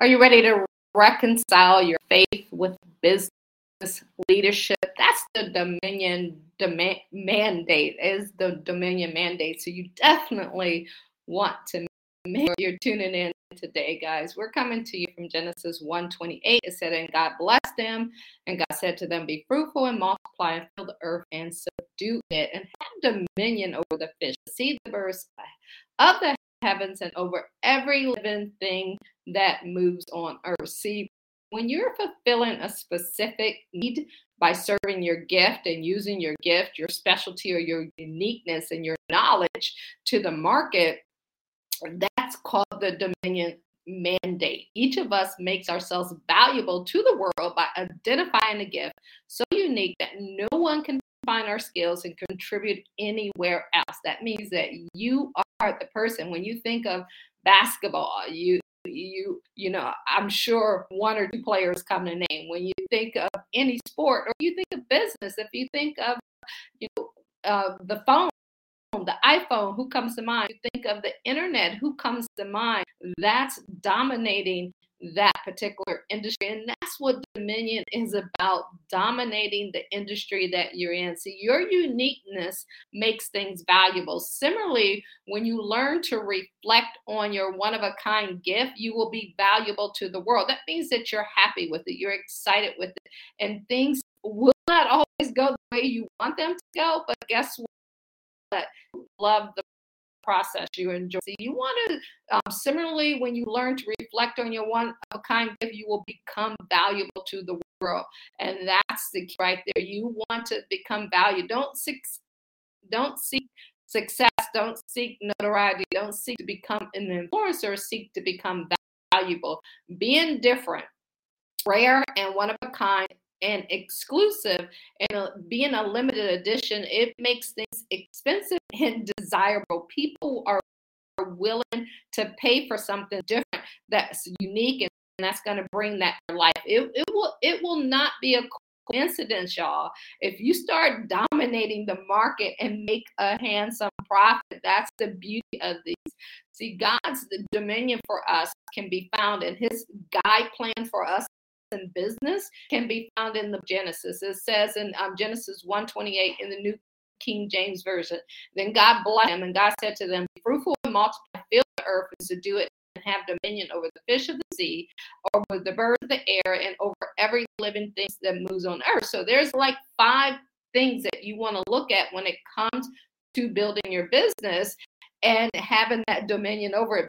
Are you ready to reconcile your faith with business leadership? That's the Dominion demand, mandate, is the Dominion mandate. So you definitely want to make sure you're tuning in today, guys. We're coming to you from Genesis 1:28. It said, And God blessed them, and God said to them, Be fruitful and multiply and fill the earth and subdue it, and have dominion over the fish, see the birds of the heavens, and over every living thing that moves on earth. See, when you're fulfilling a specific need by serving your gift and using your gift, your specialty, or your uniqueness and your knowledge to the market, that's called the dominion mandate. Each of us makes ourselves valuable to the world by identifying a gift so unique that no one can find our skills and contribute anywhere else. That means that you are the person. When you think of basketball, you you you know i'm sure one or two players come to name when you think of any sport or you think of business if you think of you know uh, the phone the iPhone, who comes to mind? You think of the internet, who comes to mind? That's dominating that particular industry. And that's what Dominion is about dominating the industry that you're in. See, your uniqueness makes things valuable. Similarly, when you learn to reflect on your one of a kind gift, you will be valuable to the world. That means that you're happy with it, you're excited with it, and things will not always go the way you want them to go. But guess what? But love the process you enjoy. So you want to um, similarly when you learn to reflect on your one of a kind gift, you will become valuable to the world, and that's the key right there. You want to become valuable. Don't seek, don't seek success. Don't seek notoriety. Don't seek to become an influencer. Seek to become valuable. Being different, rare, and one of a kind and exclusive and a, being a limited edition, it makes things expensive and desirable. People are willing to pay for something different that's unique and that's going to bring that to life. It, it will it will not be a coincidence, y'all. If you start dominating the market and make a handsome profit, that's the beauty of these. See, God's dominion for us can be found in His guide plan for us in business can be found in the Genesis. It says in um, Genesis 128 in the New King James Version. Then God blessed them, and God said to them, fruitful multiply, fill the earth, and subdue it, and have dominion over the fish of the sea, over the birds of the air, and over every living thing that moves on earth. So there's like five things that you want to look at when it comes to building your business and having that dominion over it.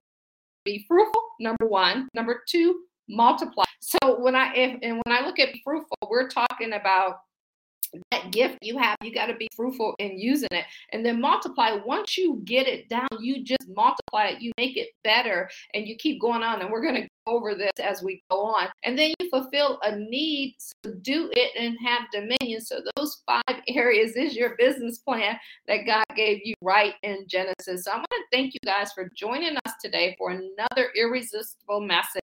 Be fruitful, number one. Number two, multiply. So when I if, and when I look at fruitful, we're talking about that gift you have, you got to be fruitful in using it and then multiply. Once you get it down, you just multiply it, you make it better, and you keep going on. And we're going to over this as we go on. And then you fulfill a need, to do it, and have dominion. So, those five areas is your business plan that God gave you right in Genesis. So, I want to thank you guys for joining us today for another irresistible message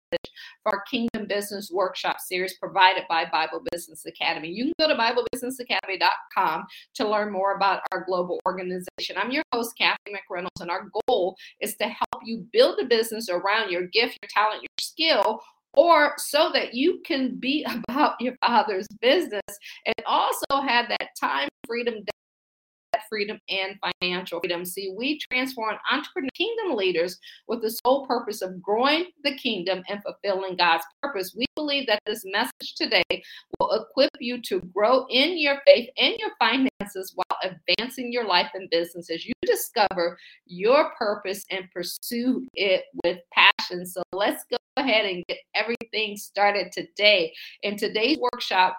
for our Kingdom Business Workshop series provided by Bible Business Academy. You can go to BibleBusinessAcademy.com to learn more about our global organization. I'm your host, Kathy McReynolds, and our goal is to help you build a business around your gift, your talent, your skill, or so that you can be about your father's business and also have that time freedom freedom and financial freedom. See, we transform entrepreneur kingdom leaders with the sole purpose of growing the kingdom and fulfilling God's purpose. We believe that this message today will equip you to grow in your faith and your finances while advancing your life and business as you discover your purpose and pursue it with passion. So let's go ahead and get everything started today. In today's workshop,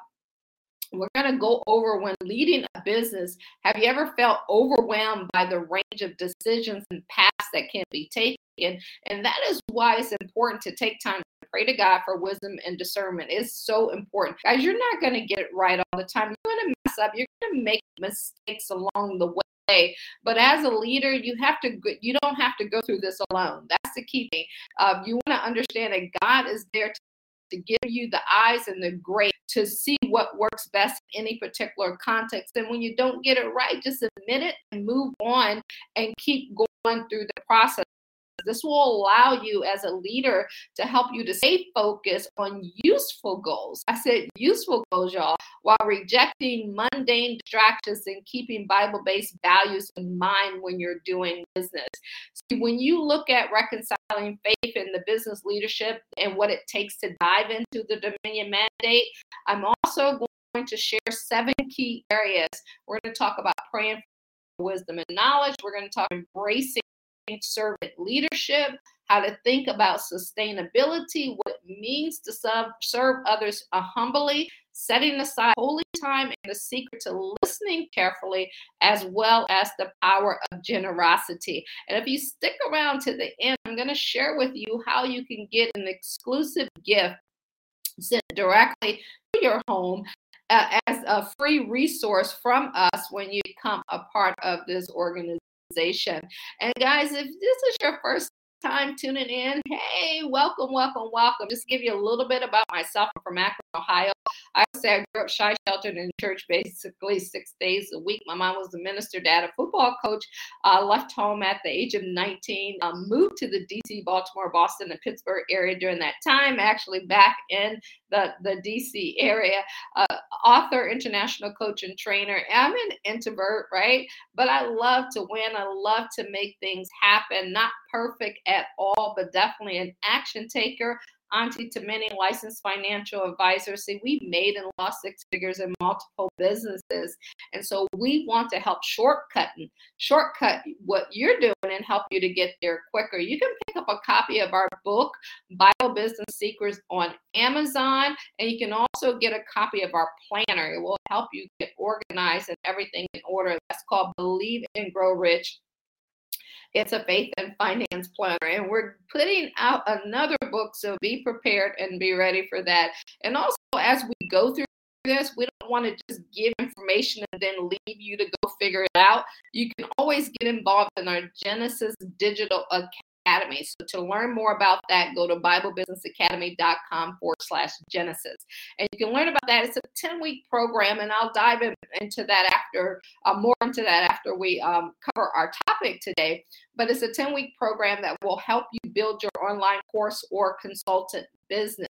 we're going to go over when leading a business. Have you ever felt overwhelmed by the range of decisions and paths that can be taken? And that is why it's important to take time to pray to God for wisdom and discernment. It's so important. Guys, you're not going to get it right all the time. You're going to mess up. You're going to make mistakes along the way. But as a leader, you have to you don't have to go through this alone. That's the key thing. Uh, you want to understand that God is there to to give you the eyes and the grace to see what works best in any particular context. And when you don't get it right, just admit it and move on and keep going through the process. This will allow you as a leader to help you to stay focused on useful goals. I said useful goals, y'all, while rejecting mundane distractions and keeping Bible based values in mind when you're doing business. When you look at reconciling faith in the business leadership and what it takes to dive into the Dominion mandate, I'm also going to share seven key areas. We're going to talk about praying for wisdom and knowledge. We're going to talk embracing servant leadership, how to think about sustainability, what it means to serve, serve others uh, humbly, setting aside holy time, and the secret to listening carefully, as well as the power of generosity. And if you stick around to the end, I'm going to share with you how you can get an exclusive gift sent directly to your home uh, as a free resource from us when you become a part of this organization. And guys, if this is your first time tuning in, hey, welcome, welcome, welcome. Just give you a little bit about myself. I'm from Akron, Ohio. I say I grew up shy sheltered in church basically six days a week. My mom was a minister, dad, a football coach. Uh, left home at the age of 19, uh, moved to the DC, Baltimore, Boston, and Pittsburgh area during that time, actually back in the, the DC area. Uh, author, international coach, and trainer. I'm an introvert, right? But I love to win. I love to make things happen. Not perfect at all, but definitely an action taker auntie to many licensed financial advisors. See, we've made and lost six figures in multiple businesses. And so we want to help shortcut and shortcut what you're doing and help you to get there quicker. You can pick up a copy of our book, Bible Business Secrets, on Amazon. And you can also get a copy of our planner. It will help you get organized and everything in order. That's called Believe and Grow Rich it's a faith and finance planner. And we're putting out another book, so be prepared and be ready for that. And also, as we go through this, we don't want to just give information and then leave you to go figure it out. You can always get involved in our Genesis Digital Academy. So to learn more about that, go to BibleBusinessAcademy.com forward slash Genesis. And you can learn about that. It's a 10 week program, and I'll dive in, into that after, uh, more into that after we um, cover our topic today. But it's a 10 week program that will help you build your online course or consultant business.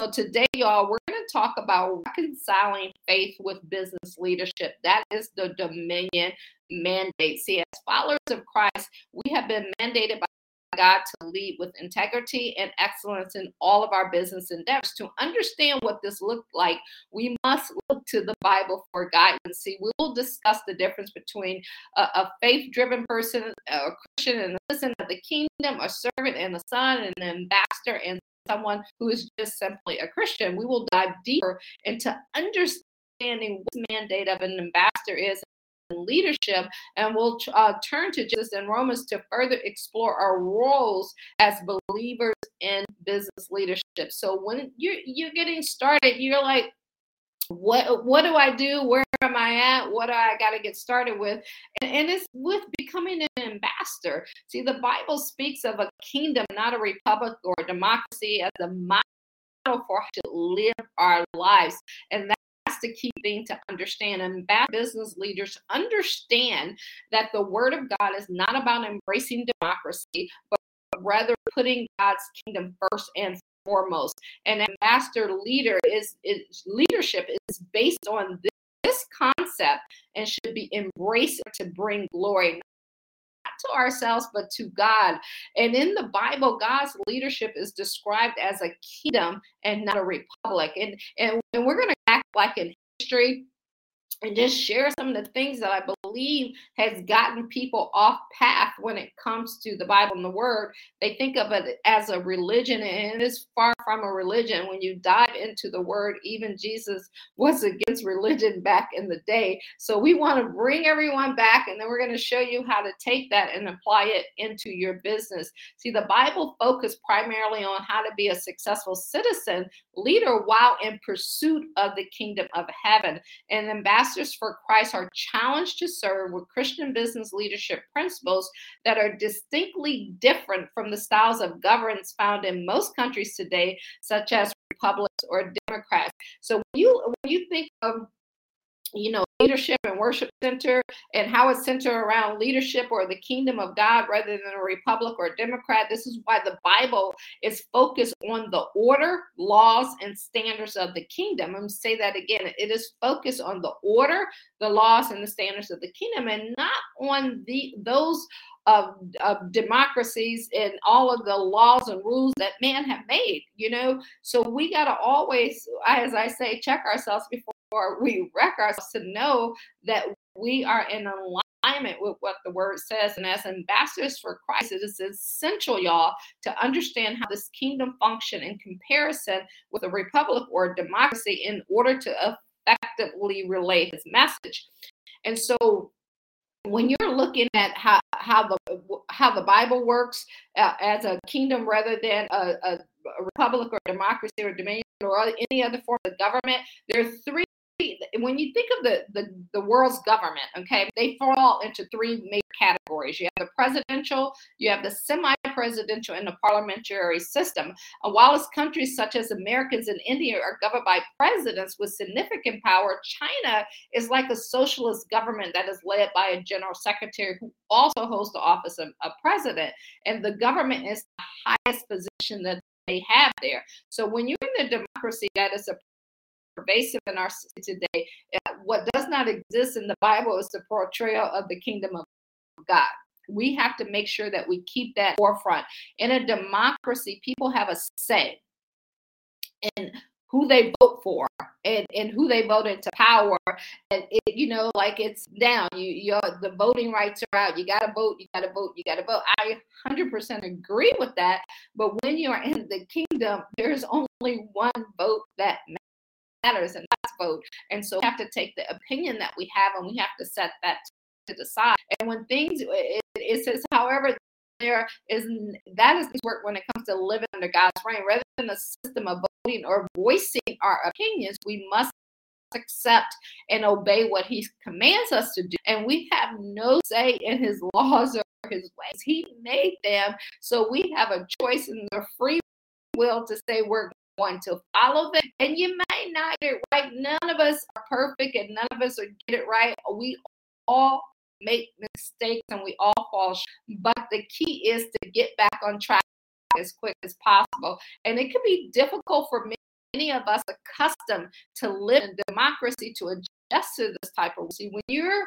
So today, y'all, we're going to talk about reconciling faith with business leadership. That is the Dominion mandate. See, as followers of Christ, we have been mandated by God to lead with integrity and excellence in all of our business endeavors. To understand what this looked like, we must look to the Bible for guidance. See, we will discuss the difference between a, a faith driven person, a Christian and a citizen of the kingdom, a servant and a son, and an ambassador and someone who is just simply a Christian. We will dive deeper into understanding what mandate of an ambassador is leadership. And we'll uh, turn to Jesus and Romans to further explore our roles as believers in business leadership. So when you're you're getting started, you're like, what what do I do? Where am I at? What do I got to get started with? And, and it's with becoming an ambassador. See, the Bible speaks of a kingdom, not a republic or a democracy, as a model for how to live our lives. And that key thing to understand. And bad business leaders understand that the word of God is not about embracing democracy, but rather putting God's kingdom first and foremost. And a master leader is, is leadership is based on this, this concept and should be embraced to bring glory to ourselves, but to God. And in the Bible, God's leadership is described as a kingdom and not a republic. And, and, and we're going to act like in history and just share some of the things that I believe has gotten people off path when it comes to the Bible and the Word. They think of it as a religion, and it is far from a religion. When you dive into the Word, even Jesus was against religion back in the day. So we want to bring everyone back, and then we're going to show you how to take that and apply it into your business. See, the Bible focused primarily on how to be a successful citizen leader while in pursuit of the kingdom of heaven. And ambassador ambassadors for Christ are challenged to serve with Christian business leadership principles that are distinctly different from the styles of governance found in most countries today, such as republics or democrats. So when you when you think of you know, leadership and worship center and how it's centered around leadership or the kingdom of God rather than a republic or a democrat. This is why the Bible is focused on the order, laws, and standards of the kingdom. I'm say that again. It is focused on the order, the laws, and the standards of the kingdom, and not on the those of, of democracies and all of the laws and rules that man have made you know so we got to always as i say check ourselves before or we wreck ourselves to know that we are in alignment with what the word says. And as ambassadors for Christ, it is essential, y'all, to understand how this kingdom function in comparison with a republic or a democracy in order to effectively relay his message. And so when you're looking at how, how the how the Bible works uh, as a kingdom rather than a, a, a republic or democracy or dominion or any other form of government, there are three when you think of the, the, the world's government, okay, they fall into three major categories. You have the presidential, you have the semi-presidential, and the parliamentary system. And while countries such as Americans and India are governed by presidents with significant power, China is like a socialist government that is led by a general secretary who also holds the office of a president. And the government is the highest position that they have there. So when you're in a democracy that is a pervasive in our city today. Uh, what does not exist in the Bible is the portrayal of the kingdom of God. We have to make sure that we keep that forefront. In a democracy, people have a say in who they vote for and, and who they vote into power. And it, you know, like it's down. You you the voting rights are out. You gotta vote, you gotta vote, you gotta vote. I 100% agree with that. But when you're in the kingdom, there's only one vote that matters and that's vote. And so we have to take the opinion that we have and we have to set that to the side. And when things, it, it says, however, there is that is work when it comes to living under God's reign. Rather than a system of voting or voicing our opinions, we must accept and obey what He commands us to do. And we have no say in His laws or His ways. He made them, so we have a choice in the free will to say we're going to follow them. And you might not get it right. None of us are perfect and none of us are get it right. We all make mistakes and we all fall short. But the key is to get back on track as quick as possible. And it can be difficult for many of us accustomed to live in democracy to adjust to this type of see when you're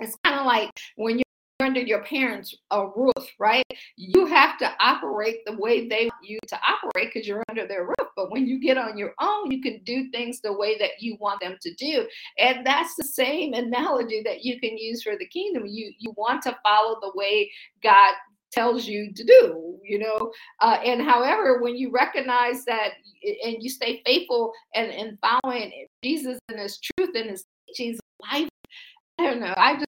it's kind of like when you're under your parents' a roof, right? You have to operate the way they want you to operate because you're under their roof. But when you get on your own, you can do things the way that you want them to do. And that's the same analogy that you can use for the kingdom. You you want to follow the way God tells you to do you know uh, and however when you recognize that and you stay faithful and, and following jesus and his truth and his teachings life i don't know i just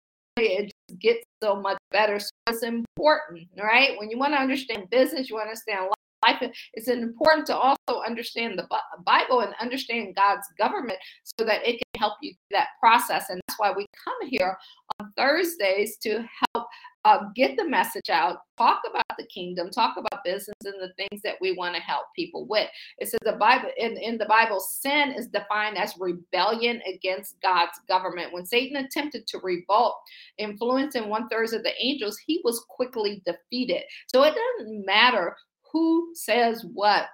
it just gets so much better. So it's important, right? When you want to understand business, you want to understand life. It's important to also understand the Bible and understand God's government so that it can help you that process. And why we come here on Thursdays to help uh, get the message out, talk about the kingdom, talk about business and the things that we want to help people with. It says the Bible in, in the Bible, sin is defined as rebellion against God's government. When Satan attempted to revolt, influencing one third of the angels, he was quickly defeated. So it doesn't matter who says what.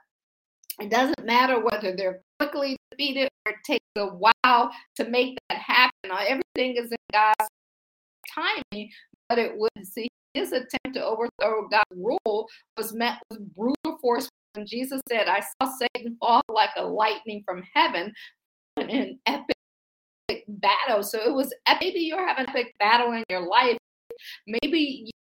It doesn't matter whether they're quickly defeated or it takes a while to make that happen. Everything is in God's timing, but it would see his attempt to overthrow God's rule was met with brutal force. When Jesus said, I saw Satan fall like a lightning from heaven in an epic battle. So it was maybe you're having an epic battle in your life. Maybe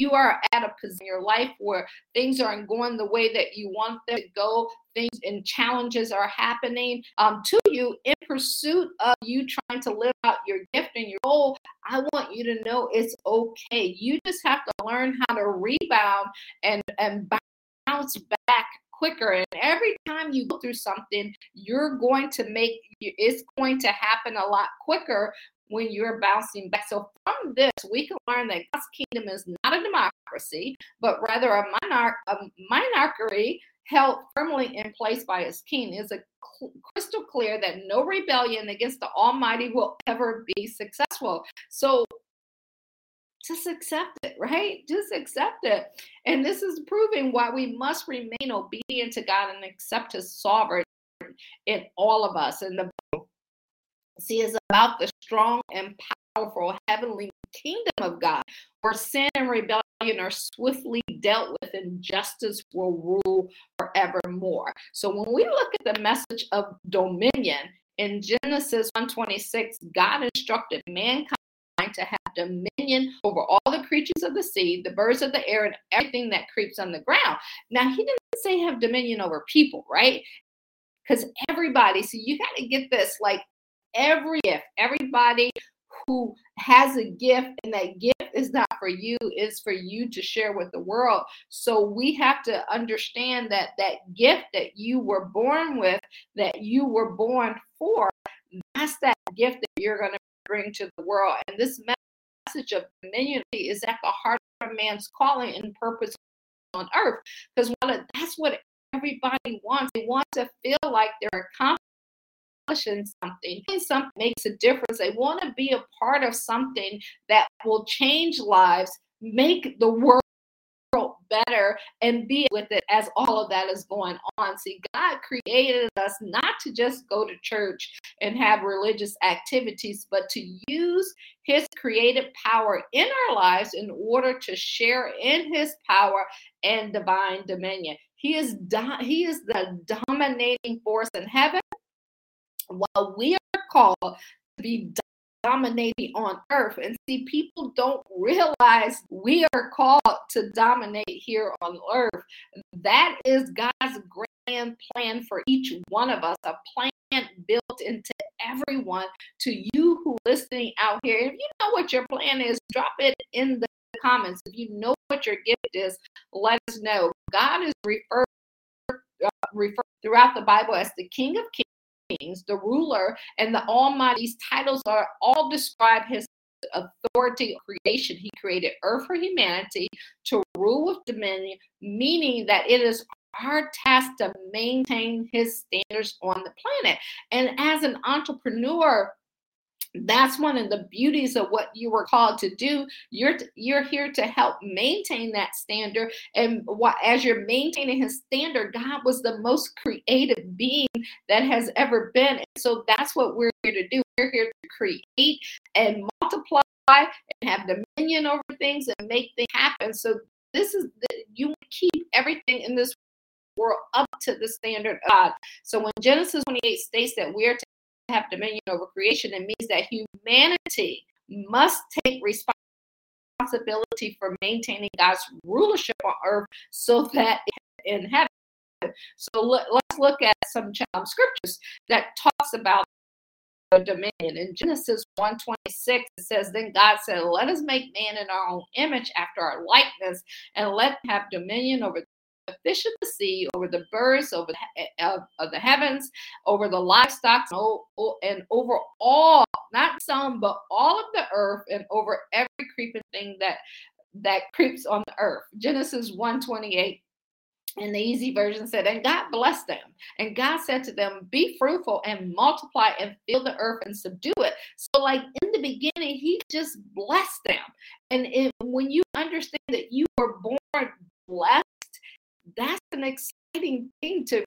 you are at a position in your life where things aren't going the way that you want them to go, things and challenges are happening um, to you in pursuit of you trying to live out your gift and your goal, I want you to know it's okay. You just have to learn how to rebound and, and bounce back quicker. And every time you go through something, you're going to make it's going to happen a lot quicker when you're bouncing back. So from this, we can learn that God's kingdom is not a democracy, but rather a monarch, a monarchy held firmly in place by his king. It's a crystal clear that no rebellion against the Almighty will ever be successful. So just accept it, right? Just accept it. And this is proving why we must remain obedient to God and accept his sovereignty in all of us. And the see is about the strong and powerful heavenly kingdom of God, where sin and rebellion are swiftly dealt with and justice will rule forevermore. So when we look at the message of dominion in Genesis 1:26, God instructed mankind to have dominion over all the creatures of the sea, the birds of the air, and everything that creeps on the ground. Now, he didn't say have dominion over people, right? Because everybody, so you got to get this like every gift, everybody who has a gift and that gift is not for you is for you to share with the world. So we have to understand that that gift that you were born with that you were born for that's that gift that you're going to bring to the world. And this message of community is at the heart of man's calling and purpose on earth. Because that's what everybody wants. They want to feel like they're accomplished accomplishing something, something makes a difference. They want to be a part of something that will change lives, make the world better and be with it as all of that is going on. See, God created us not to just go to church and have religious activities, but to use his creative power in our lives in order to share in his power and divine dominion. He is do- he is the dominating force in heaven while we are called to be dominating on earth. And see, people don't realize we are called to dominate here on earth. That is God's grand plan for each one of us, a plan built into everyone. To you who listening out here, if you know what your plan is, drop it in the comments. If you know what your gift is, let us know. God is referred, uh, referred throughout the Bible as the King of Kings kings, the ruler, and the Almighty's titles are all describe his authority of creation. He created earth for humanity to rule with dominion, meaning that it is our task to maintain his standards on the planet. And as an entrepreneur, that's one of the beauties of what you were called to do. You're you're here to help maintain that standard and what, as you're maintaining his standard god was the most creative being that has ever been. And so that's what we're here to do. We're here to create and multiply and have dominion over things and make things happen. So this is the, you keep everything in this world up to the standard of God. So when Genesis 28 states that we're to have dominion over creation, it means that humanity must take responsibility for maintaining God's rulership on earth so that in heaven. So let, us look at some um, scriptures that talks about the dominion. In Genesis 1:26, it says, Then God said, Let us make man in our own image after our likeness, and let have dominion over fish of the sea, over the birds over the, eh, of, of the heavens, over the livestock, and over all, not some, but all of the earth, and over every creeping thing that that creeps on the earth. Genesis 128 and the ESV version said, and God blessed them. And God said to them, Be fruitful and multiply and fill the earth and subdue it. So, like in the beginning, He just blessed them. And it, when you understand that you were born blessed, that's an exciting thing to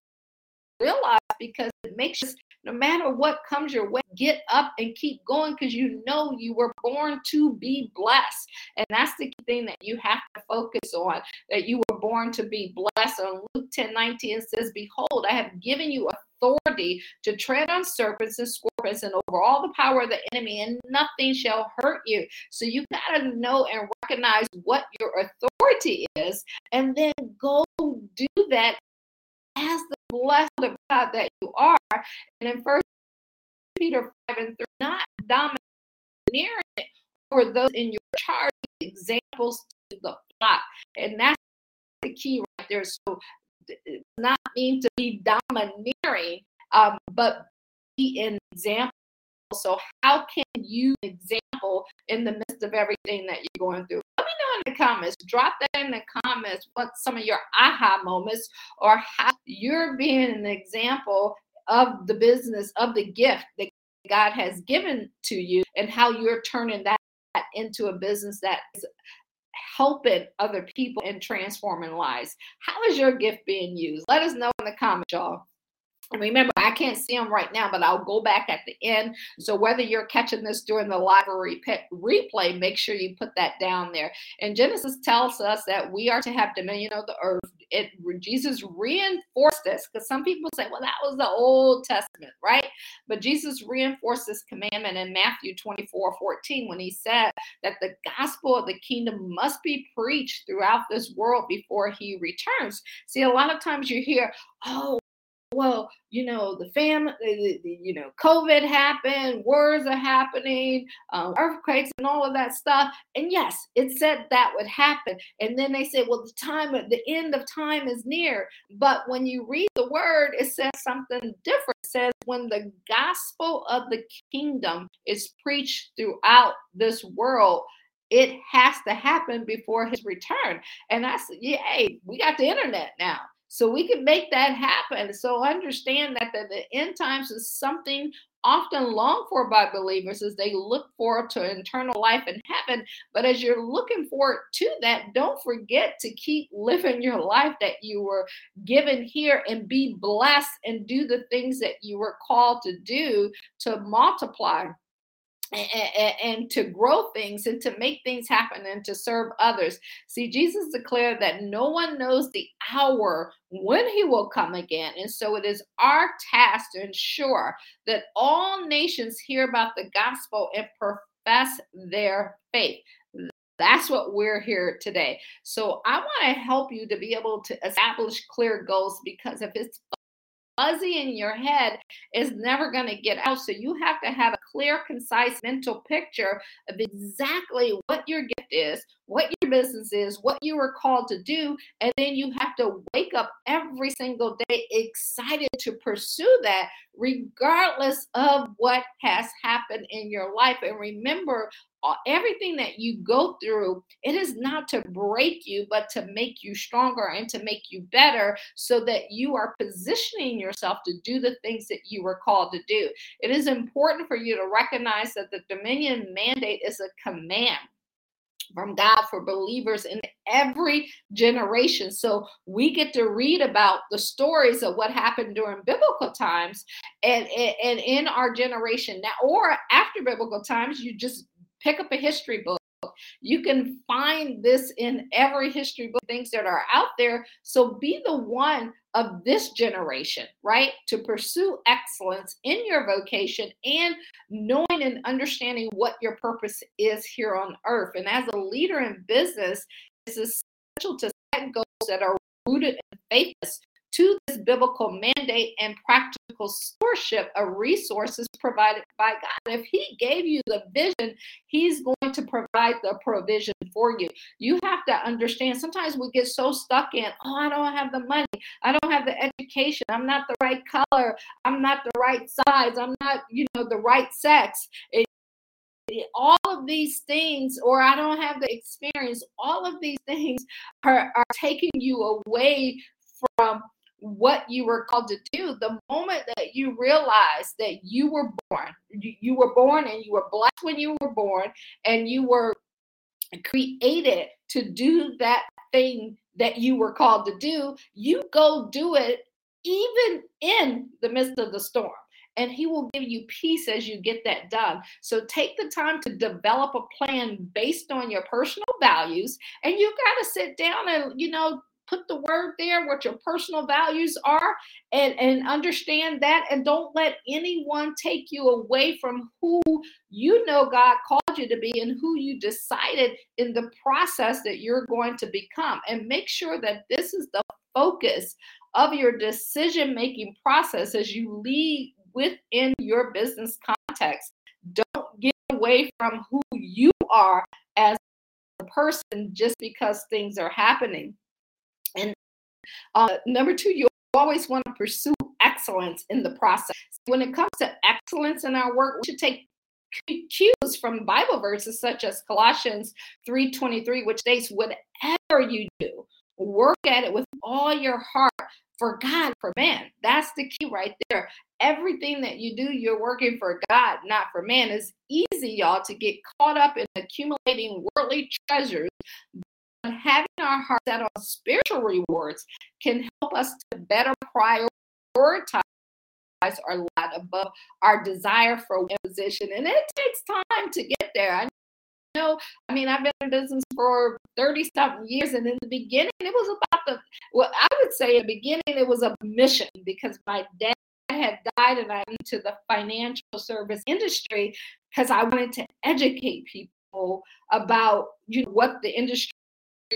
realize because it makes us no matter what comes your way get up and keep going because you know you were born to be blessed. And that's the thing that you have to focus on that you were born to be blessed. On luke 10 19 says behold i have given you authority to tread on serpents and scorpions and over all the power of the enemy and nothing shall hurt you. So you got to know and recognize what your authority is and then go do that as the blessed of God that you are. And in First Peter 5 and 3, not domineering over those in your charge, examples to the flock. And that's the key right there. So not mean to be domineering, um, but be an example. So how can you example in the midst of everything that you're going through? In the comments. Drop that in the comments. What some of your aha moments or how you're being an example of the business of the gift that God has given to you and how you're turning that into a business that is helping other people and transforming lives. How is your gift being used? Let us know in the comments, y'all. Remember, I can't see them right now, but I'll go back at the end. So whether you're catching this during the live replay, make sure you put that down there. And Genesis tells us that we are to have dominion of the earth. It Jesus reinforced this because some people say, well, that was the Old Testament, right? But Jesus reinforced this commandment in Matthew 24, 14, when he said that the gospel of the kingdom must be preached throughout this world before he returns. See, a lot of times you hear, oh, well, you know, the the, you know, COVID happened, wars are happening, um, earthquakes, and all of that stuff. And yes, it said that would happen. And then they said, well, the time, the end of time is near. But when you read the word, it says something different. It says, when the gospel of the kingdom is preached throughout this world, it has to happen before his return. And I said, yay, we got the internet now. So we can make that happen. So understand that the, the end times is something often longed for by believers as they look forward to eternal life in heaven. But as you're looking forward to that, don't forget to keep living your life that you were given here and be blessed and do the things that you were called to do to multiply and, and, to grow things and to make things happen and to serve others. See, Jesus declared that no one knows the hour when he will come again. And so it is our task to ensure that all nations hear about the gospel and profess their faith. That's what we're here today. So I want to help you to be able to establish clear goals because if it's fuzzy in your head is never going to get out. So you have to have a clear, concise mental picture of exactly what your gift is, what your business is, what you are called to do. And then you have to wake up every single day excited to pursue that, regardless of what has happened in your life. And remember, everything that you go through, it is not to break you, but to make you stronger and to make you better so that you are positioning yourself to do the things that you were called to do. It is important for you to recognize that the Dominion mandate is a command from God for believers in every generation. So we get to read about the stories of what happened during biblical times and, and in our generation now, or after biblical times, you just pick up a history book. You can find this in every history book, things that are out there. So be the one of this generation, right? To pursue excellence in your vocation and knowing and understanding what your purpose is here on earth. And as a leader in business, it's essential to set goals that are rooted in faithfulness to this biblical mandate and practical stewardship of resources provided by God. If He gave you the vision, He's going to provide the provision for you. You have to understand sometimes we get so stuck in, oh, I don't have the money, I don't have the education, I'm not the right color, I'm not the right size, I'm not, you know, the right sex. It, all of these things, or I don't have the experience, all of these things are, are taking you away from what you were called to do the moment that you realize that you were born you were born and you were blessed when you were born and you were created to do that thing that you were called to do you go do it even in the midst of the storm and he will give you peace as you get that done. So take the time to develop a plan based on your personal values and you got to sit down and you know put the word there what your personal values are and and understand that and don't let anyone take you away from who you know God called you to be and who you decided in the process that you're going to become. And make sure that this is the focus of your decision making process as you lead within your business context. Don't get away from who you are as a person just because things are happening uh, number two, you always want to pursue excellence in the process. When it comes to excellence in our work, we should take cues from Bible verses such as Colossians 3:23, which states, "Whatever you do, work at it with all your heart for God, for man." That's the key right there. Everything that you do, you're working for God, not for man. It's easy, y'all, to get caught up in accumulating worldly treasures. Having our heart set on spiritual rewards can help us to better prioritize our lot above our desire for position. And it takes time to get there. I know, I mean, I've been in business for 30 something years, and in the beginning, it was about the, well, I would say in the beginning, it was a mission because my dad had died and I'm into the financial service industry because I wanted to educate people about you know, what the industry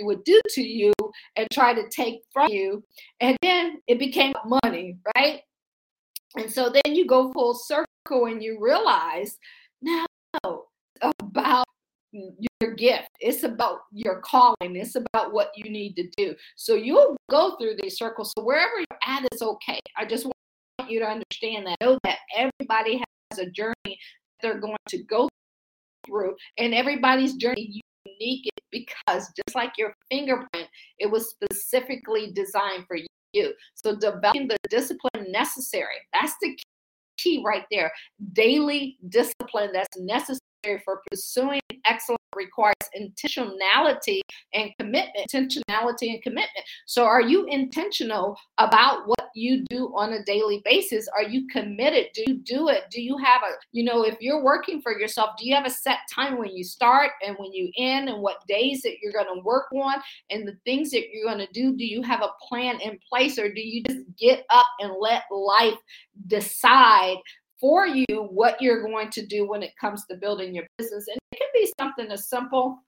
would do to you and try to take from you. And then it became money, right? And so then you go full circle and you realize, no, about your gift. It's about your calling. It's about what you need to do. So you'll go through these circles. So wherever you're at is okay. I just want you to understand that. Know that everybody has a journey they're going to go through, and everybody's journey unique because just like your fingerprint, it was specifically designed for you. So developing the discipline necessary. That's the key right there. Daily discipline that's necessary for pursuing excellence requires intentionality and commitment. Intentionality and commitment. So, are you intentional about what you do on a daily basis? Are you committed? Do you do it? Do you have a, you know, if you're working for yourself, do you have a set time when you start and when you end and what days that you're going to work on and the things that you're going to do? Do you have a plan in place or do you just get up and let life decide for you what you're going to do when it comes to building your business. And it can be something as simple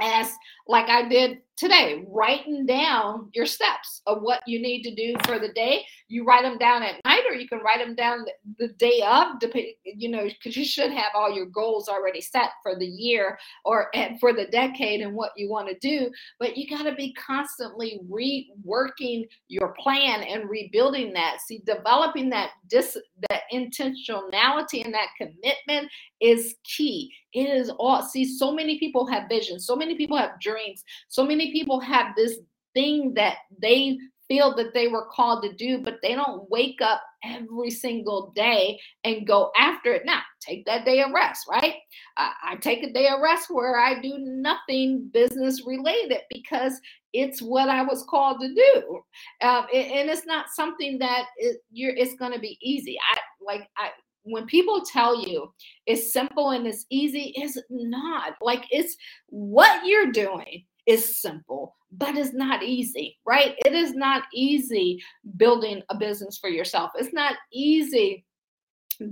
as like I did today, writing down your steps of what you need to do for the day. You write them down at night, or you can write them down the, day of, depending, you know, because you should have all your goals already set for the year or eh, for the decade and what you want to do. But you got to be constantly reworking your plan and rebuilding that. See, developing that dis that intentionality and that commitment is key. It is all see, so many people have visions, so many people have dreams, so many people have this thing that they feel that they were called to do, but they don't wake up every single day and go after it. Now, take that day of rest, right? I, I take a day of rest where I do nothing business related because it's what I was called to do, um, and, and, it's not something that it, you're. It's going to be easy. I like I when people tell you it's simple and it's easy, it's not. Like it's what you're doing is simple, but it's not easy, right? It is not easy building a business for yourself. It's not easy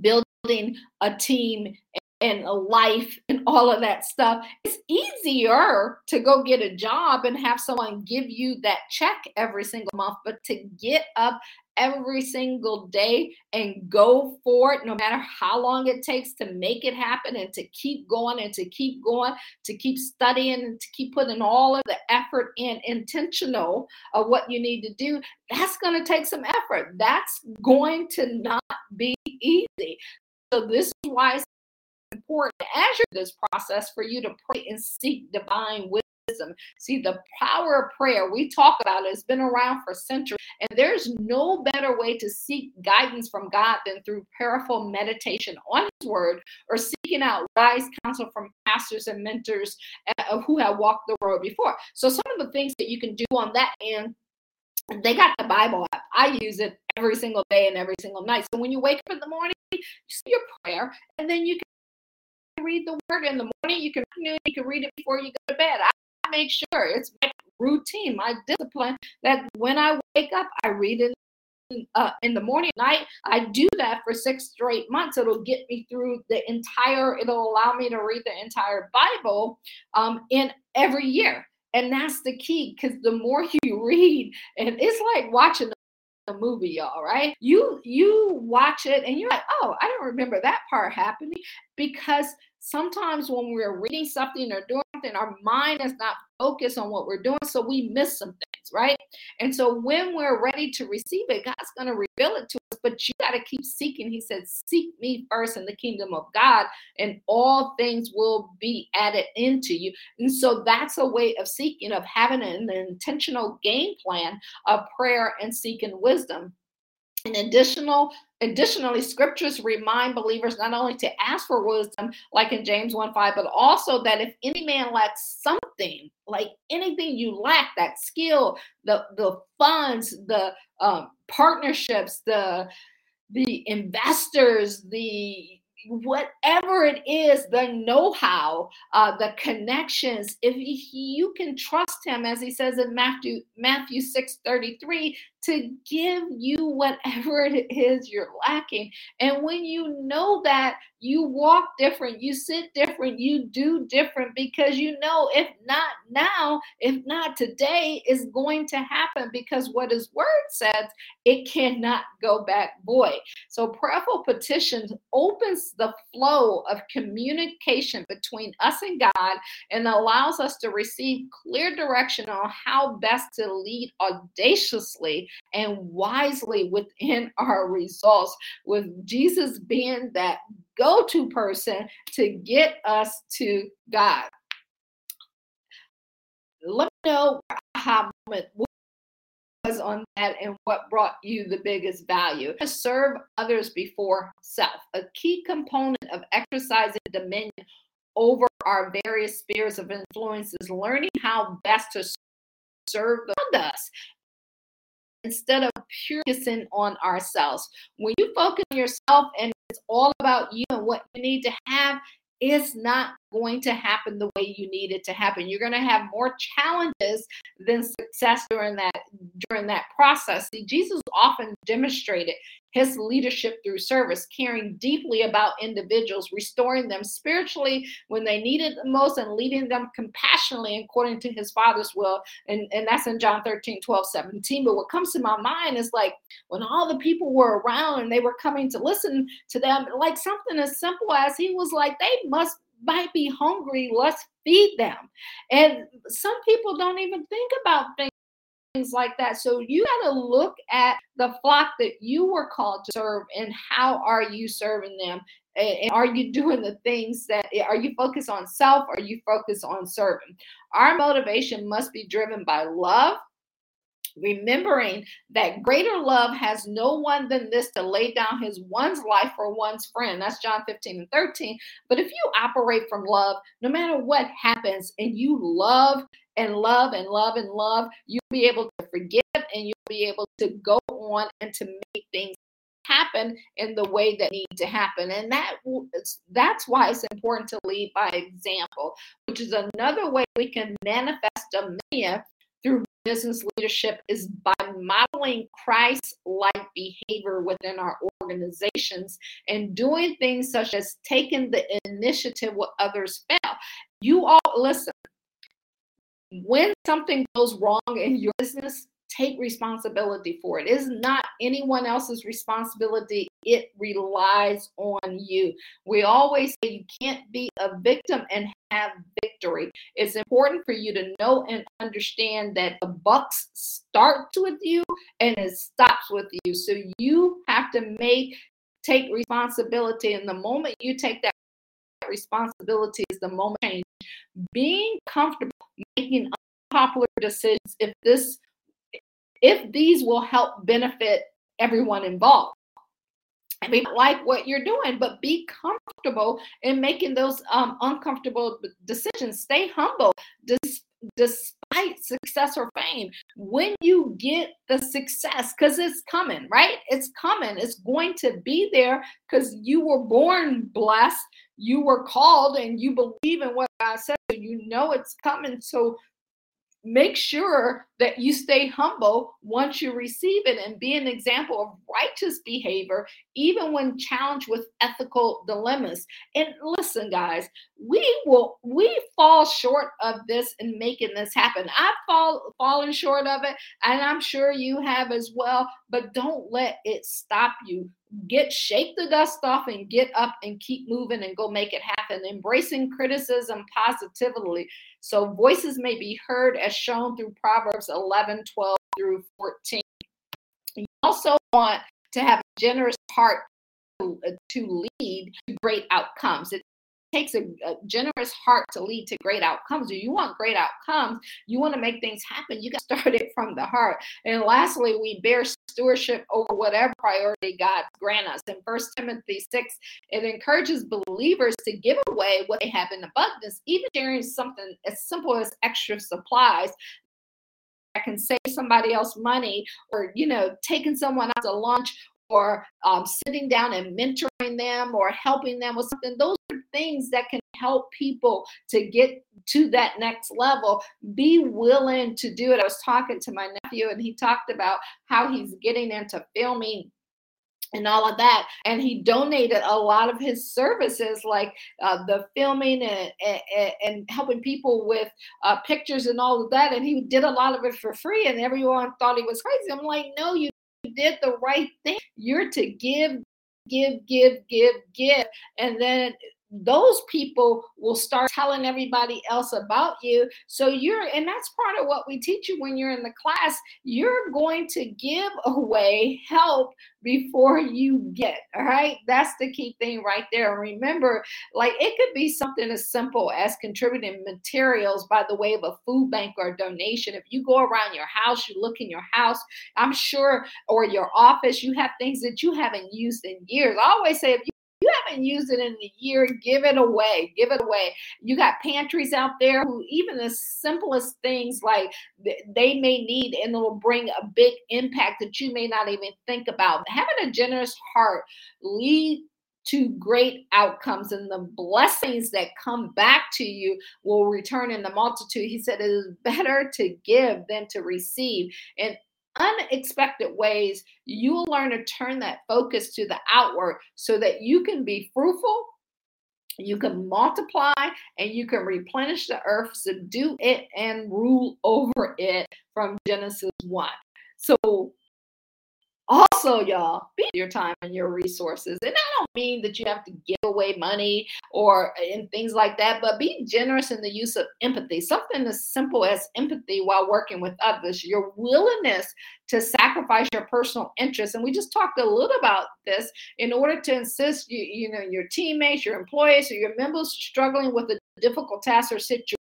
building a team and a life and all of that stuff. It's easier to go get a job and have someone give you that check every single month, but to get up every single day and go for it, no matter how long it takes to make it happen and to keep going and to keep going, to keep studying and to keep putting all of the effort in intentional of what you need to do, that's going to take some effort. That's going to not be easy. So, this is why it's important as you're this process for you to pray and seek divine wisdom See, the power of prayer we talk about it, has been around for centuries, and there's no better way to seek guidance from God than through prayerful meditation on His Word or seeking out wise counsel from pastors and mentors uh, who have walked the road before. So, some of the things that you can do on that end they got the Bible app. I use it every single day and every single night. So when you wake up in the morning, you your prayer, and then you can read the word in the morning. You can you can read it before you go to bed. Make sure it's my routine, my discipline that when I wake up, I read it uh, in the morning night. I do that for six straight months. It'll get me through the entire it'll allow me to read the entire bible um, in every year. And that's the key because the more you read and it's like watching a movie y'all right? You you watch it and you're like oh i don't remember that part happening because sometimes when we're reading something or doing something, our mind is not focused on what we're doing, so we miss some things. right? And so when we're ready to receive it, God's going to reveal it to us, but you got to keep seeking. He said, Seek me first in the kingdom of God, and all things will be added into you. And so that's a way of seeking, of having an intentional game plan of prayer and seeking wisdom. An additional, additionally, scriptures remind believers not only to ask for wisdom, like in James 1 5, but also that if any man lacks something, like anything you lack, that skill, the the funds, the um, partnerships, the the investors, the whatever it is, the know-how, uh, the connections, if you can trust him, as he says in Matthew Matthew 6 33, to give you whatever it is you're lacking. And when you know that, you walk different, you sit different, you do different because you know if not now, if not today, is going to happen because what his word says, it cannot go back void. So prayerful petitions opens the flow of communication between us and God and allows us to receive clear direction on how best to lead audaciously and wisely within our results, with Jesus being that go to person to get us to God. Let me know how moment was on that and what brought you the biggest value. To serve others before self, a key component of exercising dominion over our various spheres of influence is learning how best to serve us instead of focusing on ourselves. When you focus on yourself and it's all about you and what you need to have, it's not going to happen the way you need it to happen. You're going to have more challenges than success during that during that process. See, Jesus often demonstrated his leadership through service, caring deeply about individuals, restoring them spiritually when they needed the most, and leading them compassionately according to his Father's will. And, and that's in John 13, 12, 17. But what comes to my mind is like when all the people were around and they were coming to listen to them, like something as simple as he was like, they must might be hungry, let's feed them. And some people don't even think about things things like that. So you got to look at the flock that you were called to serve and how are you serving them? And are you doing the things that eh, are you focused on self or are you focused on serving? Our motivation must be driven by love, remembering that greater love has no one than this to lay down his one's life for one's friend. That's John 15 and 13. But if you operate from love, no matter what happens, and you love and love and love and love, you'll be able to forgive and you'll be able to go on and to make things happen in the way that need to happen. And that that's why it's important to lead by example which is another way we can manifest dominion through business leadership is by modeling christ like behavior within our organizations and doing things such as taking the initiative when others fail. You all listen when something goes wrong in your business, take responsibility for it. It is not anyone else's responsibility. It relies on you. We always say you can't be a victim and have victory. It's important for you to know and understand that the bucks starts with you and it stops with you. So you have to make take responsibility. And the moment you take that responsibility is the moment change. Being comfortable making unpopular decisions if this if these will help benefit everyone involved. I mean, like what you're doing, but be comfortable in making those um, uncomfortable decisions. Stay humble Des- despite success or fame. When you get the success, because it's coming, right? It's coming. It's going to be there because you were born blessed you were called and you believe in what God said, so you know it's coming. So make sure that you stay humble once you receive it and be an example of righteous behavior, even when challenged with ethical dilemmas. And listen, guys, we will we fall short of this and making this happen. I've fall, fallen short of it, and I'm sure you have as well. But don't let it stop you. Get shake the dust off and get up and keep moving and go make it happen. Embracing criticism positively. So voices may be heard as shown through Proverbs 11, 12 through 14. You also want to have a generous heart to, uh, to lead to great outcomes. It takes a, a, generous heart to lead to great outcomes. If you want great outcomes, you want to make things happen, you got to start it from the heart. And lastly, we bear stewardship over whatever priority God grant us. In First Timothy 6, it encourages believers to give away what they have in abundance, even sharing something as simple as extra supplies I can save somebody else money or you know taking someone out to lunch or um, sitting down and mentoring them or helping them with something. Those are things that can help people to get to that next level. Be willing to do it. I was talking to my nephew and he talked about how he's getting into filming and all of that and he donated a lot of his services like uh, the filming and, and, and, helping people with uh, pictures and all of that and he did a lot of it for free and everyone thought he was crazy i'm like no you did the right thing. You're to give, give, give, give, give. And then those people will start telling everybody else about you. So you're, and that's part of what we teach you when you're in the class. You're going to give away help before you get. All right. That's the key thing right there. Remember, like it could be something as simple as contributing materials by the way of a food bank or donation. If you go around your house, you look in your house, I'm sure, or your office, you have things that you haven't used in years. I always say, if you used it in the year, give it away. Give it away. You got pantries out there who even the simplest things like they may need and it'll bring a big impact that you may not even think about. Having a generous heart lead to great outcomes and the blessings that come back to you will return in the multitude. He said it is better to give than to receive. And unexpected ways, you will learn to turn that focus to the outward so that you can be fruitful, you can multiply, and you can replenish the earth, subdue it, and rule over it from Genesis 1. So also y'all be your time and your resources. And i don't mean that you have to give away money or eh, and things like that but be generous in the use of empathy. Something as simple as empathy while working with others your willingness to sacrifice your personal interests. And we just talked a little about this in order to assist you you know your teammates your employees or your members struggling with a difficult task or situation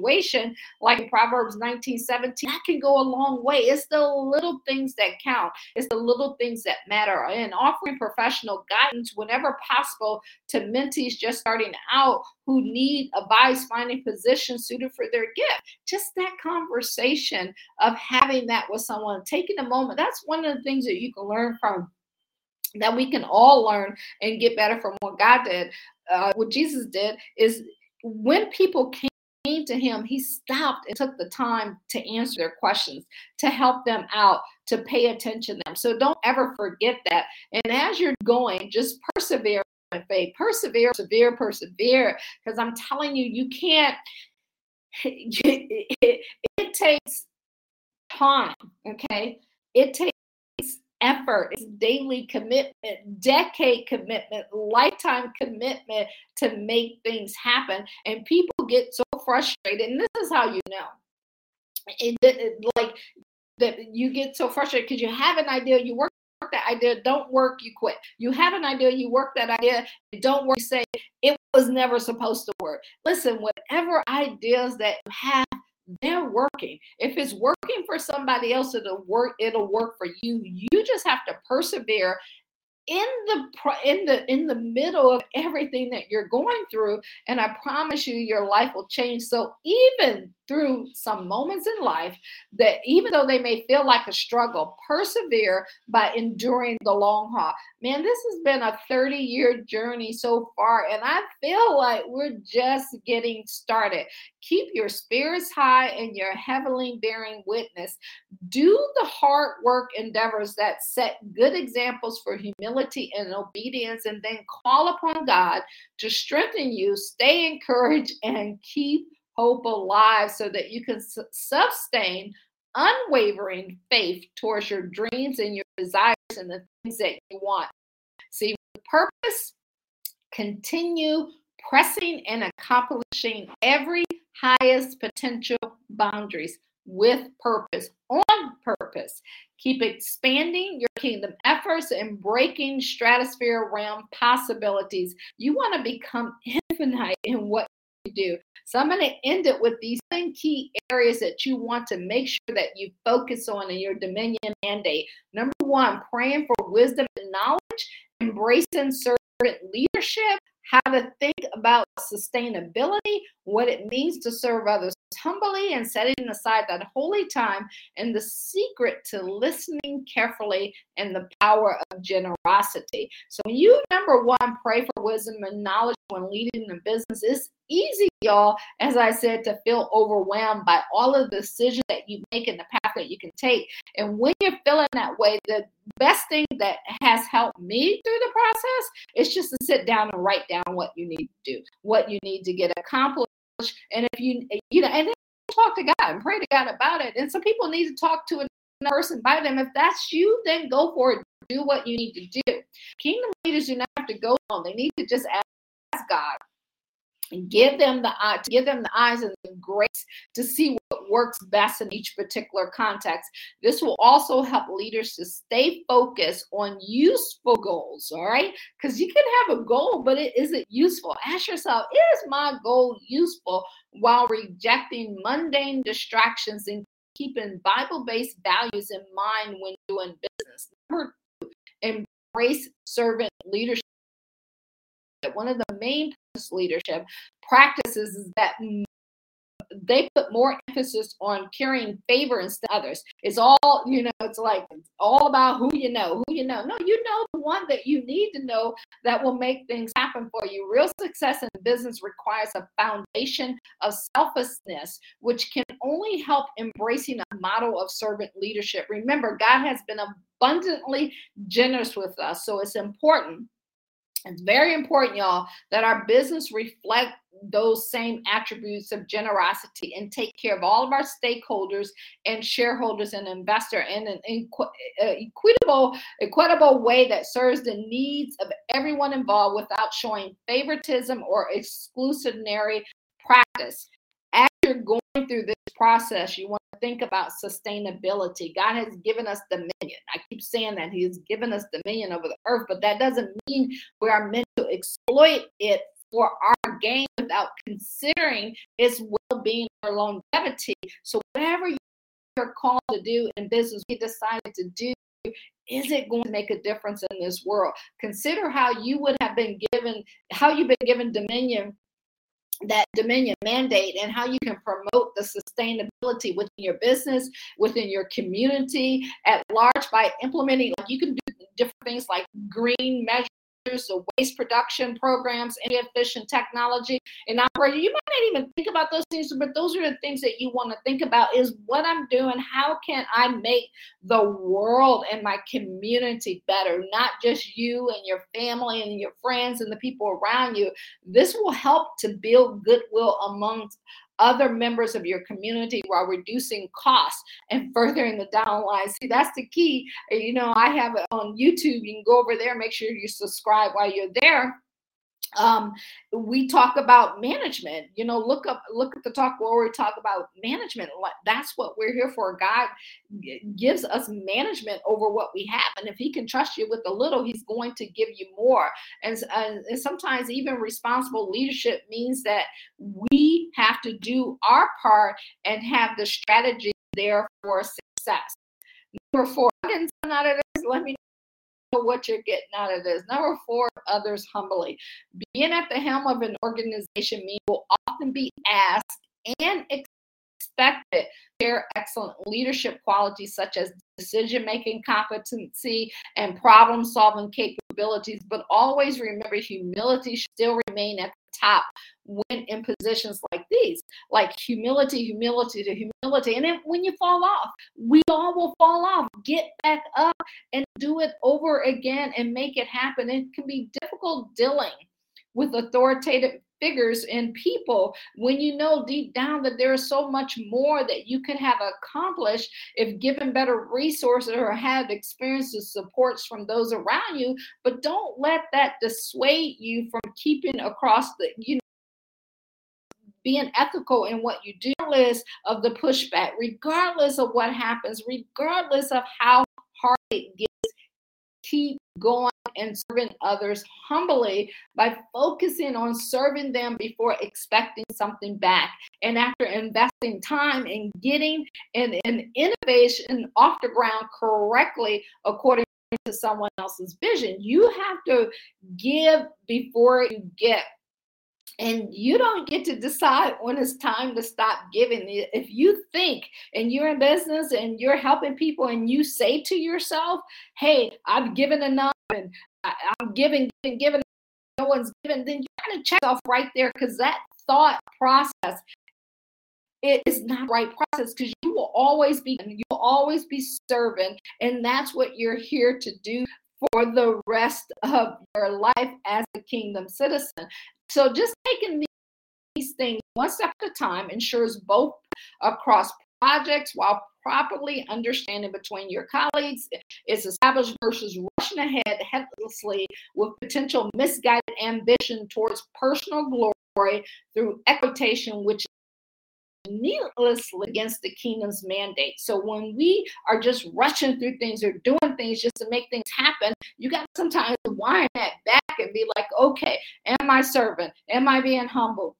situation, like in Proverbs 19 17, that can go a long way. It's the little things that count, it's the little things that matter. And offering professional guidance whenever possible to mentees just starting out who need advice finding positions suited for their gift. Just that conversation of having that with someone, taking a moment. That's one of the things that you can learn from that we can all learn and get better from what God did. Uh, what Jesus did is when people came came to him, he stopped and took the time to answer their questions, to help them out, to pay attention to them. So don't ever forget that. And as you're going, just persevere in faith. Persevere, persevere, persevere. Because I'm telling you, you can't, it, it, it takes time, okay? It takes effort, it's daily commitment, decade commitment, lifetime commitment to make things happen. And people get so frustrated, and this is how you know. It, it, like that you get so frustrated because you have an idea, you work that idea, don't work, you quit. You have an idea, you work that idea, don't work, you say it was never supposed to work. Listen, whatever ideas that you have they're working. If it's working for somebody else, it'll work. It'll work for you. You just have to persevere in the in the in the middle of everything that you're going through and i promise you your life will change. So even through some moments in life that even though they may feel like a struggle persevere by enduring the long haul. Man this has been a 30 year journey so far and i feel like we're just getting started. Keep your spirits high and your heavenly bearing witness. Do the hard work endeavors that set good examples for humility humility and obedience, and then call upon God to strengthen you, stay encouraged, and keep hope alive so that you can sustain unwavering faith towards your dreams and your desires and the things that you want. See, purpose, continue pressing and accomplishing every highest potential boundaries with purpose, on purpose. Keep expanding your kingdom efforts and breaking stratosphere realm possibilities. You want to become infinite in what you do. So I'm going to end it with these 10 key areas that you want to make sure that you focus on in your dominion mandate. Number one, praying for wisdom and knowledge, embracing servant leadership, how to think about sustainability, what it means to serve others humbly, and setting aside that holy time, and the secret to listening carefully and the power of generosity. So, when you, number one, pray for wisdom and knowledge when leading the business, it's easy, y'all, as I said, to feel overwhelmed by all of the decisions that you make and the path that you can take. And when you're feeling that way, the best thing that has helped me through the process is just to sit down and write down what you need to do, what you need to get accomplished. And if you, you know, and then talk to God and pray to God about it. And some people need to talk to another person by them. If that's you, then go for it. Do what you need to do. Kingdom leaders do not have to go on. They need to just ask God give them the eye give them the eyes and the grace to see what works best in each particular context. This will also help leaders to stay focused on useful goals all right? Because you can have a goal but it isn't useful. Ask yourself is my goal useful while rejecting mundane distractions and keeping bible-based values in mind when doing business? Number two embrace servant leadership one of the main leadership practices is that they put more emphasis on carrying favor instead of others. It's all, you know, it's like all about who you know, who you know. No, you know the one that you need to know that will make things happen for you. Real success in business requires a foundation of selflessness, which can only help embracing a model of servant leadership. Remember, God has been abundantly generous with us, so it's important it's very important, y'all, that our business reflect those same attributes of generosity and take care of all of our stakeholders and shareholders and investor in an uh, equitable, equitable way that serves the needs of everyone involved without showing favoritism or exclusionary practice. As you're going through this process, you want think about sustainability. God has given us dominion. I keep saying that He has given us dominion over the earth, but that doesn't mean we are meant to exploit it for our gain without considering its well being or longevity. So, whatever you're called to do in business, we decided to do. Is it going to make a difference in this world? Consider how you would have been given, how you've been given dominion that dominion mandate and how you can promote the sustainability within your business, within your community at large by implementing, like you can do different things like green measures the waste production programs, efficient technology, and operating. You might not even think about those things, but those are the things that you want to think about is what I'm doing. How can I make the world and my community better? Not just you and your family and your friends and the people around you. This will help to build goodwill amongst other members of your community while reducing costs and furthering the downline. See, that's the key. You know, I have it on YouTube. You can go over there, make sure you subscribe while you're there um, we talk about management you know look up look at the talk where we talk about management that's what we're here for. God gives us management over what we have and if he can trust you with a little he's going to give you more. And, and, and sometimes even responsible leadership means that we have to do our part and have the strategy there for success. Number four let me what you're getting out of this. Number four, others humbly. Being at the helm of an organization means will often be asked and expected share excellent leadership qualities such as decision making competency and problem solving capabilities, but always remember humility still remain at the top when in positions like these, like humility, humility to humility. And then when you fall off, we all will fall off. Get back up and do it over again and make it happen. It can be difficult dealing with authoritative figures and people when you know deep down that there is so much more that you could have accomplished if given better resources or have experiences supports from those around you. But don't let that dissuade you from keeping across the you know being ethical in what you do, regardless of the pushback, regardless of what happens, regardless of how hard it gets, keep going and serving others humbly by focusing on serving them before expecting something back. And after investing time in getting an, an innovation off the ground correctly according to someone else's vision, you have to give before you get and you don't get to decide when it's time to stop giving. If you think and you're in business and you're helping people and you say to yourself, hey, I've given enough and I'm giving, giving, giving, no one's given, then you gotta check off right there because that thought process it is not the right process because you will always be you will always be serving and that's what you're here to do for the rest of your life as a kingdom citizen so just taking these things one step at a time ensures both across projects while properly understanding between your colleagues is established versus rushing ahead headlessly with potential misguided ambition towards personal glory through exploitation, which needlessly against the kingdom's mandate. So when we are just rushing through things or doing things just to make things happen, you got sometimes wind that back and be like, okay, am I serving? Am I being humble?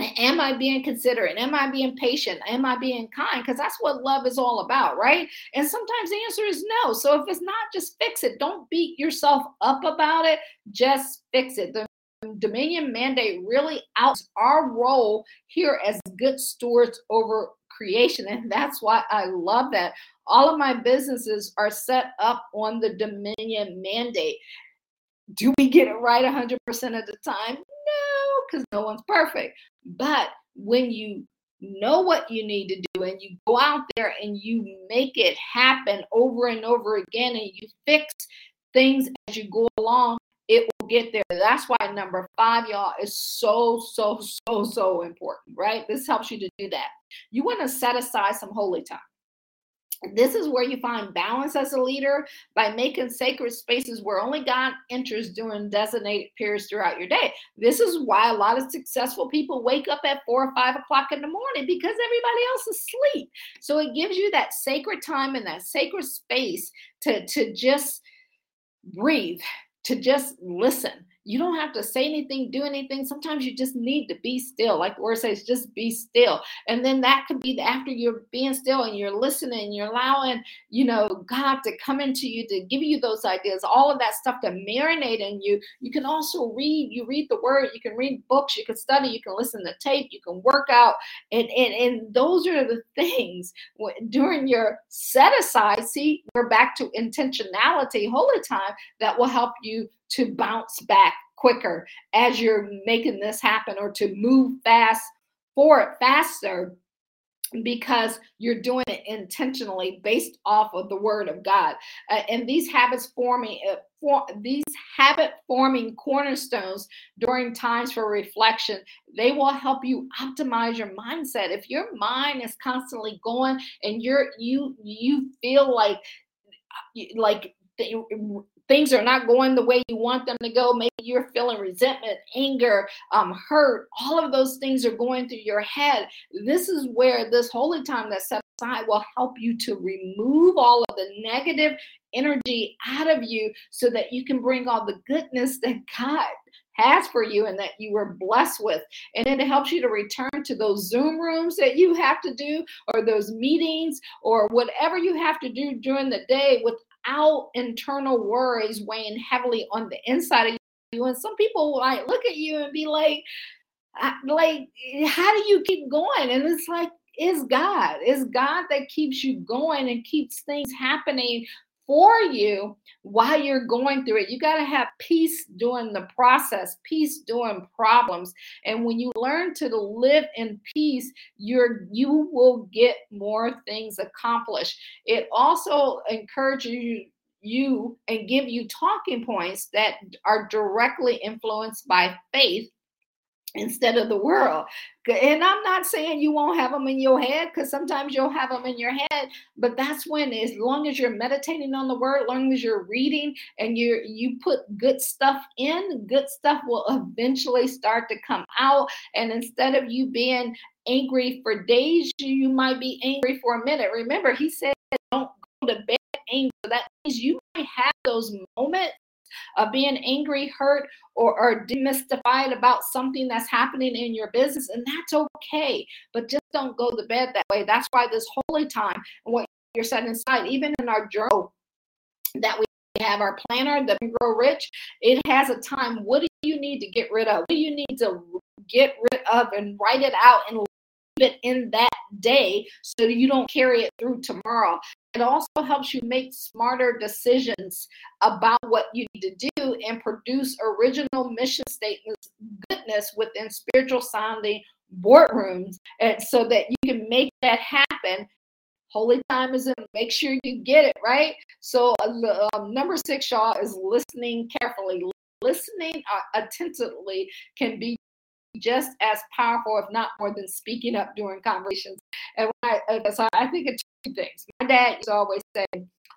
Am I being considerate? Am I being patient? Am I being kind? Because that's what love is all about, right? And sometimes the answer is no. So if it's not, just fix it. Don't beat yourself up about it. Just fix it. The Dominion mandate really outs our role here as good stewards over creation. And that's why I love that. All of my businesses are set up on the Dominion mandate. Do we get it right 100% of the time? No, because no one's perfect. But when you know what you need to do and you go out there and you make it happen over and over again and you fix things as you go along, it will get there. That's why number five, y'all, is so, so, so, so important, right? This helps you to do that. You want to set aside some holy time. This is where you find balance as a leader by making sacred spaces where only God enters during designated periods throughout your day. This is why a lot of successful people wake up at four or five o'clock in the morning because everybody else is asleep. So it gives you that sacred time and that sacred space to, to just breathe, to just listen you don't have to say anything, do anything. Sometimes you just need to be still. Like the word says, just be still. And then that could be after you're being still and you're listening, you're allowing, you know, God to come into you to give you those ideas, all of that stuff to marinate in you. You can also read, you read the word, you can read books, you can study, you can listen to tape, you can work out. And and, and those are the things during your set aside. See, we're back to intentionality, holy time that will help you to bounce back quicker as you're making this happen or to move fast forward faster because you're doing it intentionally based off of the word of god. Uh, and these habits forming uh, for, these habit forming cornerstones during times for reflection they will help you optimize your mindset. If your mind is constantly going and you're you you feel like like things are not going the way you want them to go. Maybe you're feeling resentment, anger, um, hurt. All of those things are going through your head. This is where this holy time that's set aside will help you to remove all of the negative energy out of you so that you can bring all the goodness that God has for you and that you were blessed with. And it helps you to return to those Zoom rooms that you have to do, or those meetings, or whatever you have to do during the day with without internal worries weighing heavily on the inside of you. And some people might look at you and be like, like, how do you keep going? And it's like, it's God. It's God that keeps you going and keeps things happening for you while you're going through it. You got to have peace during the process, peace during problems. And when you learn to live in peace, you're you will get more things accomplished. It also encourages you you and give you talking points that are directly influenced by faith instead of the world. And I'm not saying you won't have them in your head because sometimes you'll have them in your head, but that's when as long as you're meditating on the word, long as you're reading and you you put good stuff in, good stuff will eventually start to come out. And instead of you being angry for days, you might be angry for a minute. Remember, he said don't go to bed angry. That means you might have those moments of being angry, hurt, or, or demystified about something that's happening in your business, and that's okay. But just don't go to bed that way. That's why this holy time what you're setting aside, even in our journal that we have our planner, the Grow Rich, it has a time. What do you need to get rid of? What do you need to get rid of and write it out and it in that day so you don't carry it through tomorrow? It also helps you make smarter decisions about what you need to do and produce original mission statements, goodness within spiritual sounding boardrooms, and so that you can make that happen. Holy time is in. Make sure you get it right. So, uh, um, number six, y'all, is listening carefully. Listening uh, attentively can be just as powerful, if not more, than speaking up during conversations. And I, uh, so I think it's two things. My dad used to always say,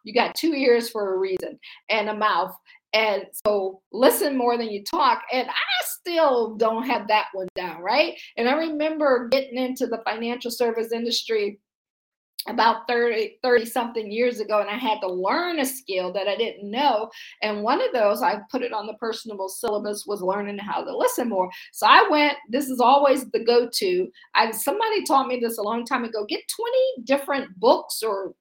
"You got two ears for a reason and a mouth." And so listen more than you talk. And I still don't have that one down, right? And I remember getting into the financial service industry about 30 30 something years ago and i had to learn a skill that i didn't know. And one of those i put it on the personable syllabus was learning how to listen more. So i went this is always the go-to. I somebody taught me this a long time ago get 20 different books or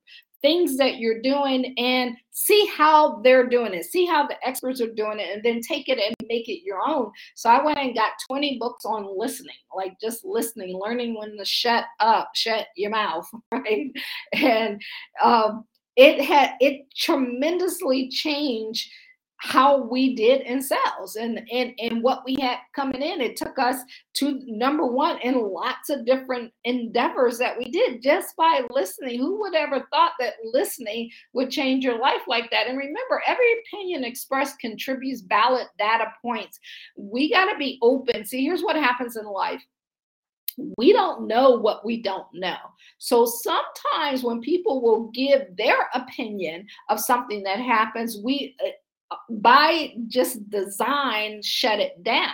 things that you're doing and see how they're doing it, see how the experts are doing it, and then take it and make it your own. So I went and got 20 books on listening, like just listening, learning when to shut up, shut your mouth, right? And um, it had it tremendously changed how we did in sales and, and and what we had coming in. It took us to number one in lots of different endeavors that we did just by listening. Who would ever thought that listening would change your life like that? And remember every opinion expressed contributes ballot data points. We got to be open. See here's what happens in life. We don't know what we don't know. So sometimes when people will give their opinion of something that happens, we uh, by just design shut it down.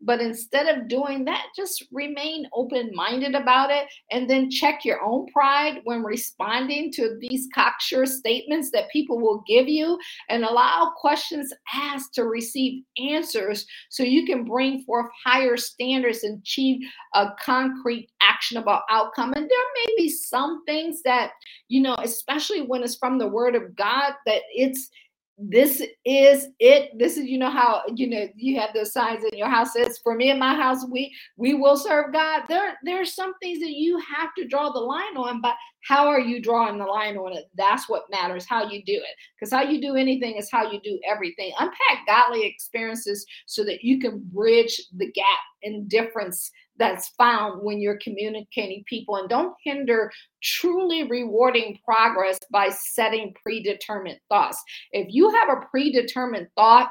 But instead of doing that just remain open minded about it and then check your own pride when responding to these cocksure statements that people will give you and allow questions asked to receive answers so you can bring forth higher standards and achieve a concrete actionable outcome. And there may be some things that you know especially when it's from the word of god that it's this is it. This is you know how you know you have those signs in your house. Says for me and my house we we will serve god. There there's some things that you have to draw the line on but how are you drawing the line on it? That's what matters how you do it. Because how you do anything is how you do everything. Unpack godly experiences so that you can bridge the gap in difference that's found when you're communicating people and don't hinder truly rewarding progress by setting predetermined thoughts. If you have a predetermined thought,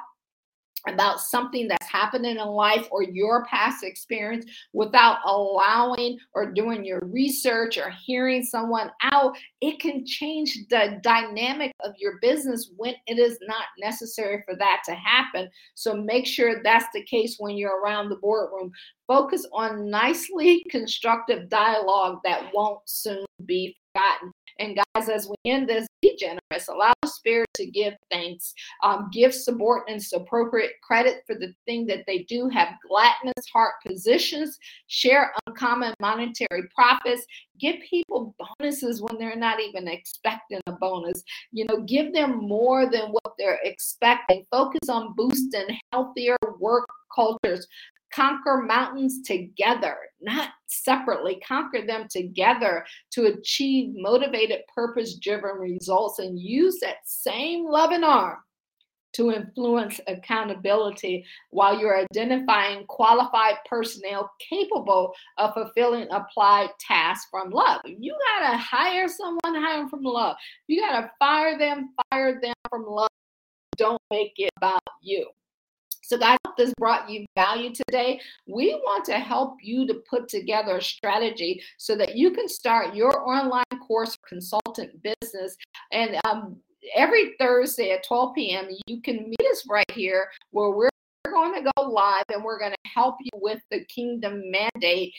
about something that's happening in life or your past experience without allowing or doing your research or hearing someone out, it can change the dynamic of your business when it is not necessary for that to happen. So make sure that's the case when you're around the boardroom. Focus on nicely constructive dialogue that won't soon be forgotten. And guys, as we end this, be generous. Allow the Spirit to give thanks. Um, give subordinates appropriate credit for the thing that they do. Have gladness, heart positions. Share uncommon monetary profits. Give people bonuses when they're not even expecting a bonus. You know, give them more than what they're expecting. Focus on boosting healthier work cultures conquer mountains together, not separately, conquer them together to achieve motivated, purpose driven results and use that same loving arm to influence accountability while you're identifying qualified personnel capable of fulfilling applied tasks from love. You got to hire someone, hire them from love. You got to fire them, fire them from love. Don't make it about you. So, guys, this brought you value today. We want to help you to put together a strategy so that you can start your online course consultant business. And um, every Thursday at 12 p.m., you can meet us right here where we're going to go live and we're going to help you with the kingdom mandate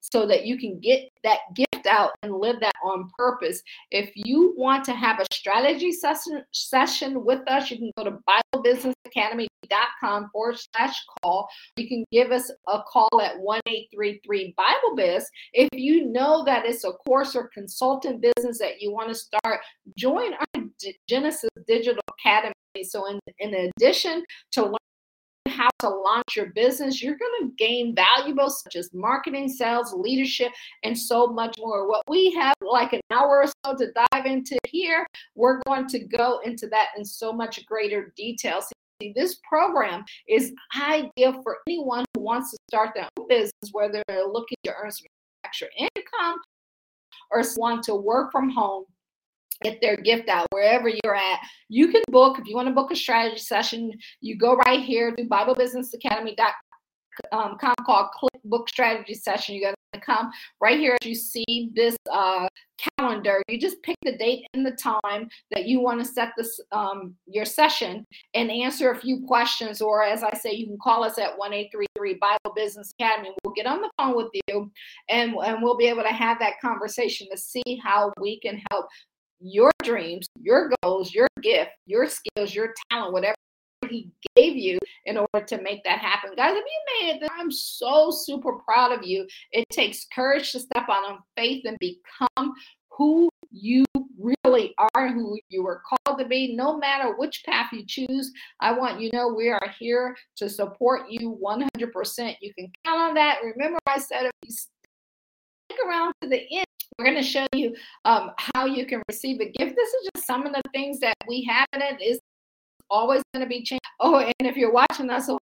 so that you can get that gift out and live that on purpose. If you want to have a strategy session, session with us, you can go to BibleBusinessAcademy.com forward slash call. You can give us a call at 1 833 Bible Biz. If you know that it's a course or consultant business that you want to start, join our Genesis Digital Academy. So, in, in addition to how to launch your business, you're going to gain valuable such as marketing, sales, leadership, and so much more. What we have like an hour or so to dive into here, we're going to go into that in so much greater detail. See, this program is ideal for anyone who wants to start their own business, whether they're looking to earn some extra income or want to work from home get their gift out wherever you're at. You can book if you want to book a strategy session. You go right here to BibleBusinessAcademy.com um, called Click Book Strategy Session. You got to come right here as you see this uh, calendar. You just pick the date and the time that you want to set this um, your session and answer a few questions. Or as I say, you can call us at one eight three three Bible Business Academy. We'll get on the phone with you, and and we'll be able to have that conversation to see how we can help your dreams, your goals, your gift, your skills, your talent, whatever he gave you in order to make that happen. Guys, if you made it, I'm so super proud of you. It takes courage to step out on faith and become who you really are, who you were called to be, no matter which path you choose. I want you to know we are here to support you 100%. You can count on that. Remember, I said if you stick around to the end, we're going to show you um, how you can receive a gift. This is just some of the things that we have in it. Is always going to be changed. Oh, and if you're watching us on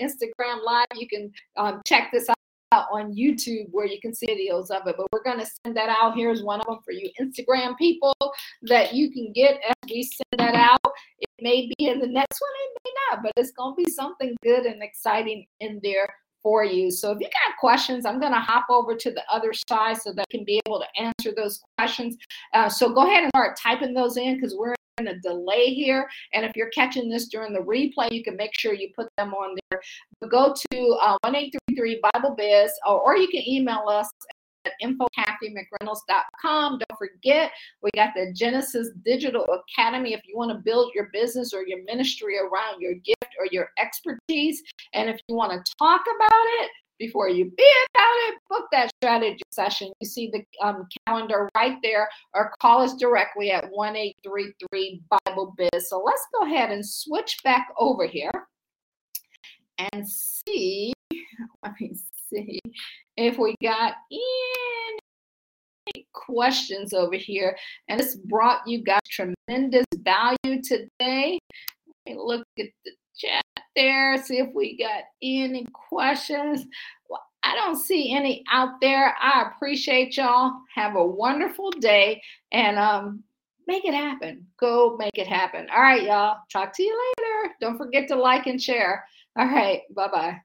Instagram Live, you can um, check this out on YouTube where you can see videos of it. But we're going to send that out. Here's one of them for you Instagram people that you can get as we send that out. It may be in the next one, it may not, but it's going to be something good and exciting in there for you. So if you got questions, I'm going to hop over to the other side so that I can be able to answer those questions. Uh, so go ahead and start typing those in because we're in a delay here. And if you're catching this during the replay, you can make sure you put them on there. But go to uh, 1833 Bible Biz or, or you can email us info.kathymcreynolds.com. Don't forget, we got the Genesis Digital Academy if you want to build your business or your ministry around your gift or your expertise. And if you want to talk about it, before you be about it, book that strategy session. You see the um, calendar right there, or call us directly at 1 833 Bible Biz. So let's go ahead and switch back over here and see. Let me see if we got any questions over here. And this brought you guys tremendous value today. Let me look at the chat there, see if we got any questions. Well, I don't see any out there. I appreciate y'all. Have a wonderful day and um make it happen. Go make it happen. All right, y'all. Talk to you later. Don't forget to like and share. All right. Bye bye.